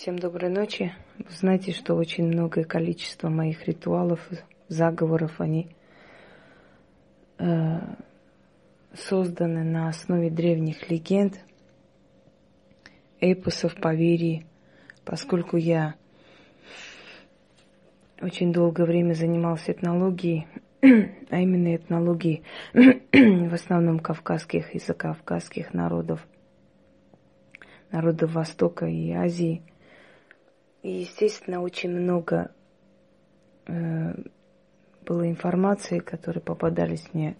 Всем доброй ночи. Вы знаете, что очень многое количество моих ритуалов, заговоров, они э, созданы на основе древних легенд, эпосов, поверий, поскольку я очень долгое время занимался этнологией, а именно этнологией в основном кавказских и закавказских народов, народов Востока и Азии – и, естественно, очень много э, было информации, которые попадались мне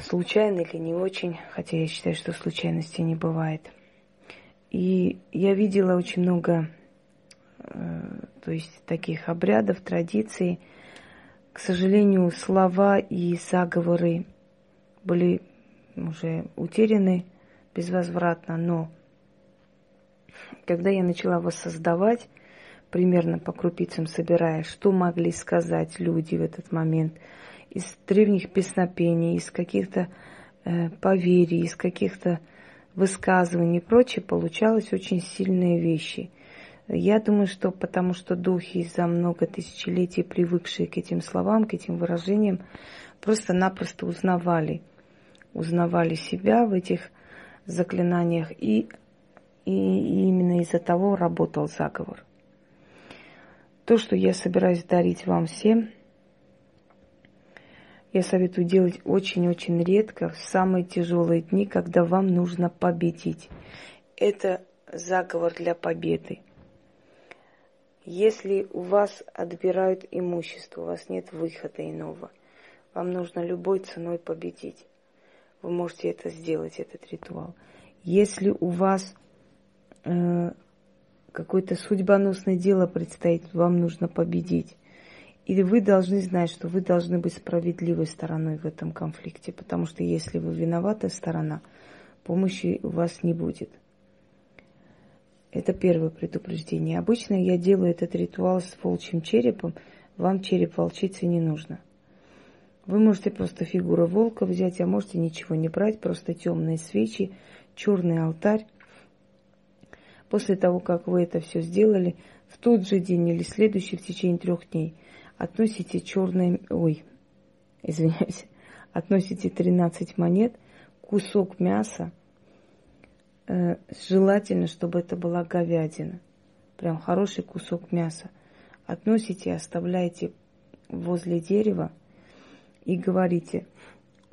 случайно или не очень, хотя я считаю, что случайности не бывает. И я видела очень много, э, то есть таких обрядов, традиций. К сожалению, слова и заговоры были уже утеряны безвозвратно, но когда я начала воссоздавать, примерно по крупицам собирая, что могли сказать люди в этот момент, из древних песнопений, из каких-то э, поверий, из каких-то высказываний и прочее, получалось очень сильные вещи. Я думаю, что потому что духи за много тысячелетий, привыкшие к этим словам, к этим выражениям, просто-напросто узнавали, узнавали себя в этих заклинаниях и и именно из-за того работал заговор. То, что я собираюсь дарить вам всем, я советую делать очень-очень редко, в самые тяжелые дни, когда вам нужно победить. Это заговор для победы. Если у вас отбирают имущество, у вас нет выхода иного, вам нужно любой ценой победить. Вы можете это сделать, этот ритуал. Если у вас какое-то судьбоносное дело предстоит, вам нужно победить. И вы должны знать, что вы должны быть справедливой стороной в этом конфликте, потому что если вы виноватая сторона, помощи у вас не будет. Это первое предупреждение. Обычно я делаю этот ритуал с волчьим черепом. Вам череп волчицы не нужно. Вы можете просто фигуру волка взять, а можете ничего не брать, просто темные свечи, черный алтарь, После того, как вы это все сделали, в тот же день или следующий в течение трех дней относите черные, ой, извиняюсь, относите 13 монет, кусок мяса, э, желательно, чтобы это была говядина, прям хороший кусок мяса. Относите, оставляете возле дерева и говорите,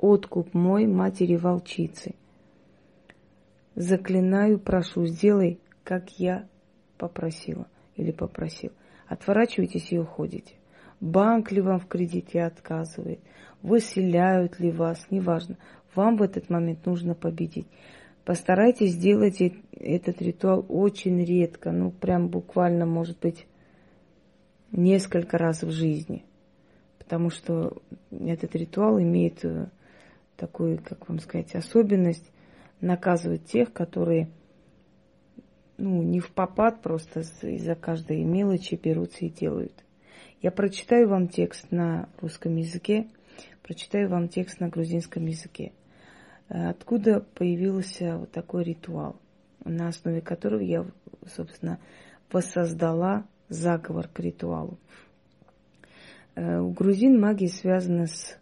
откуп мой матери волчицы. Заклинаю, прошу, сделай как я попросила или попросил. Отворачиваетесь и уходите. Банк ли вам в кредите отказывает, выселяют ли вас, неважно. Вам в этот момент нужно победить. Постарайтесь сделать этот ритуал очень редко, ну прям буквально, может быть, несколько раз в жизни. Потому что этот ритуал имеет э, такую, как вам сказать, особенность наказывать тех, которые ну, не в попад, просто из-за каждой мелочи берутся и делают. Я прочитаю вам текст на русском языке, прочитаю вам текст на грузинском языке. Э, откуда появился вот такой ритуал, на основе которого я, собственно, воссоздала заговор к ритуалу. Э, у грузин магия связана с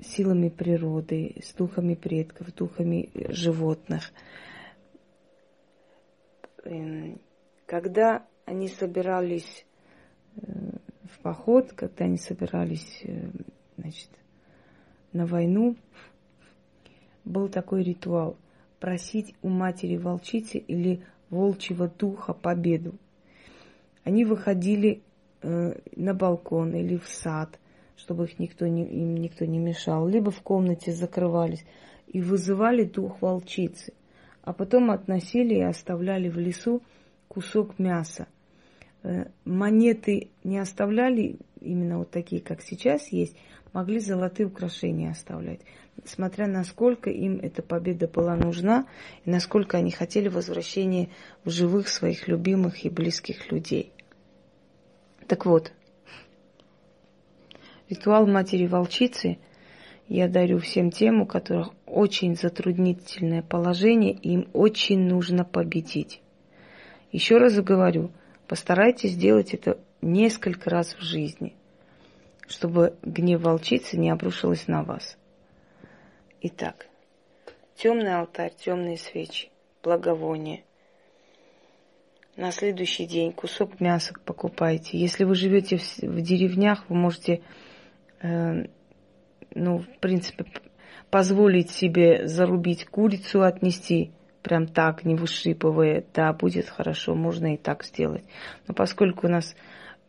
силами природы, с духами предков, духами животных – когда они собирались э, в поход, когда они собирались э, значит, на войну, был такой ритуал просить у матери волчицы или волчьего духа победу. Они выходили э, на балкон или в сад, чтобы их никто не, им никто не мешал, либо в комнате закрывались и вызывали дух волчицы а потом относили и оставляли в лесу кусок мяса. Э, монеты не оставляли, именно вот такие, как сейчас есть, могли золотые украшения оставлять, смотря насколько им эта победа была нужна и насколько они хотели возвращения в живых своих любимых и близких людей. Так вот, ритуал матери волчицы я дарю всем тем, у которых очень затруднительное положение, им очень нужно победить. Еще раз говорю, постарайтесь сделать это несколько раз в жизни, чтобы гнев волчицы не обрушилась на вас. Итак, темный алтарь, темные свечи, благовония. На следующий день кусок мяса покупайте. Если вы живете в, в деревнях, вы можете, э, ну, в принципе, позволить себе зарубить курицу, отнести прям так, не вышипывая, да, будет хорошо, можно и так сделать. Но поскольку у нас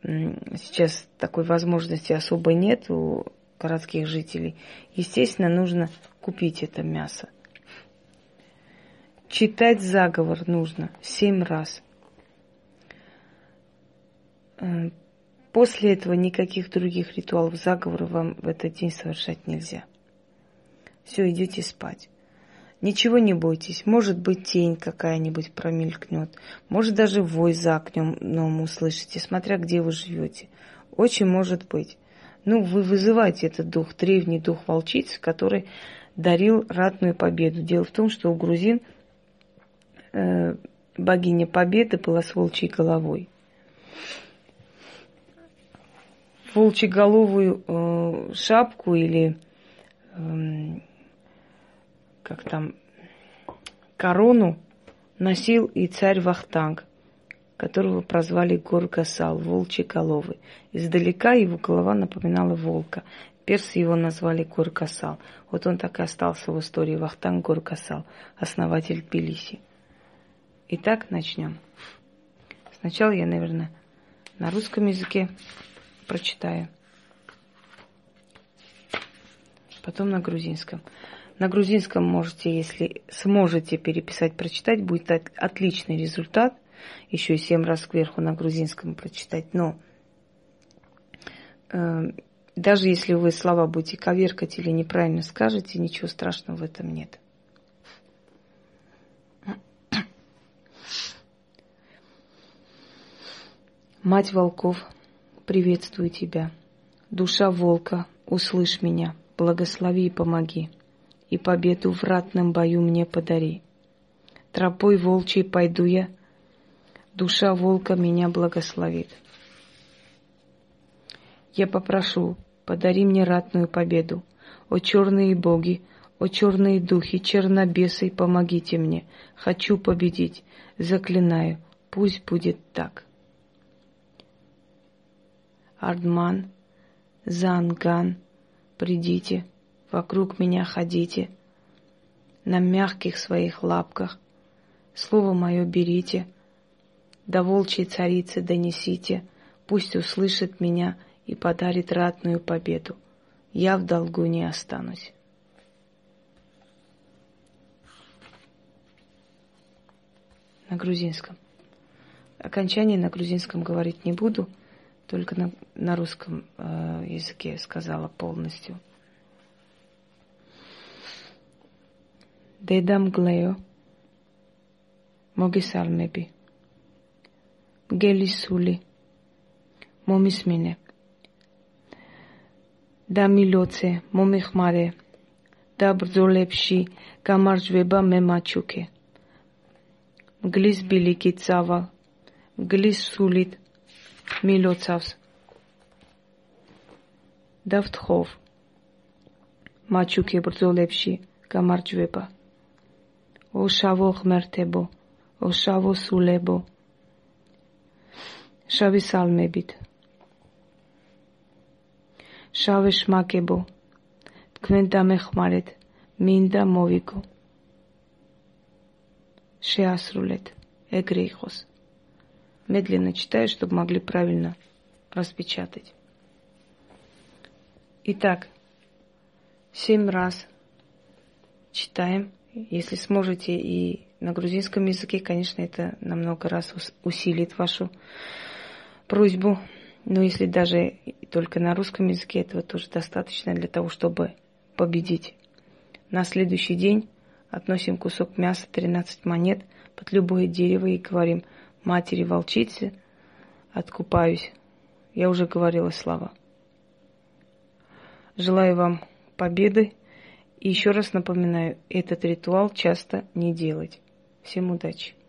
сейчас такой возможности особо нет у городских жителей, естественно, нужно купить это мясо. Читать заговор нужно семь раз. Э, после этого никаких других ритуалов заговора вам в этот день совершать нельзя. Все, идете спать. Ничего не бойтесь, может быть тень какая-нибудь промелькнет, может даже вой за окном услышите, смотря где вы живете. Очень может быть. Ну, вы вызываете этот дух, древний дух волчицы, который дарил ратную победу. Дело в том, что у грузин э, богиня победы была с волчьей головой. Волчьеголовую э, шапку или э, как там, корону носил и царь Вахтанг, которого прозвали Горгасал, волчий головы. Издалека его голова напоминала волка. Персы его назвали Горгасал. Вот он так и остался в истории Вахтанг Горгасал, основатель Тбилиси. Итак, начнем. Сначала я, наверное, на русском языке прочитаю. Потом на грузинском. На грузинском можете, если сможете переписать, прочитать, будет отличный результат. Еще и семь раз кверху на грузинском прочитать. Но э, даже если вы слова будете коверкать или неправильно скажете, ничего страшного в этом нет. Мать волков, приветствую тебя. Душа волка, услышь меня, благослови и помоги и победу в ратном бою мне подари. Тропой волчьей пойду я, душа волка меня благословит. Я попрошу, подари мне ратную победу. О черные боги, о черные духи, чернобесы, помогите мне. Хочу победить, заклинаю, пусть будет так. Ардман, Занган, придите, вокруг меня ходите, на мягких своих лапках, слово мое берите, до волчьей царицы донесите, пусть услышит меня и подарит ратную победу. Я в долгу не останусь. На грузинском. Окончание на грузинском говорить не буду, только на, на русском э, языке сказала полностью. დედამ გლეო მოგესალმები. მგელისული მომისმინე. და მილოცე მომეხმარე. და ბრძოლებში გამარჯვება მე მაჩუქე. მგლის ბილიკით წავალ მგლის სულით მილოცავს. და ვთხოვ მაჩუქე ბრძოლებში გამარჯვება ო შავო ღმერთებო, ო შავო სულებო. შავი სალმებით. შავე შმაკებო. თქვენ დამეხმარეთ, მინდა მოვიგო. შეასრულეთ, ეგრე იყოს. Медленно читаю, чтобы могли правильно распечатать. Итак, семь раз читаем если сможете и на грузинском языке, конечно, это намного раз усилит вашу просьбу. Но если даже только на русском языке, этого тоже достаточно для того, чтобы победить. На следующий день относим кусок мяса, 13 монет под любое дерево и говорим матери волчицы, откупаюсь. Я уже говорила слова. Желаю вам победы И еще раз напоминаю, этот ритуал часто не делать. Всем удачи!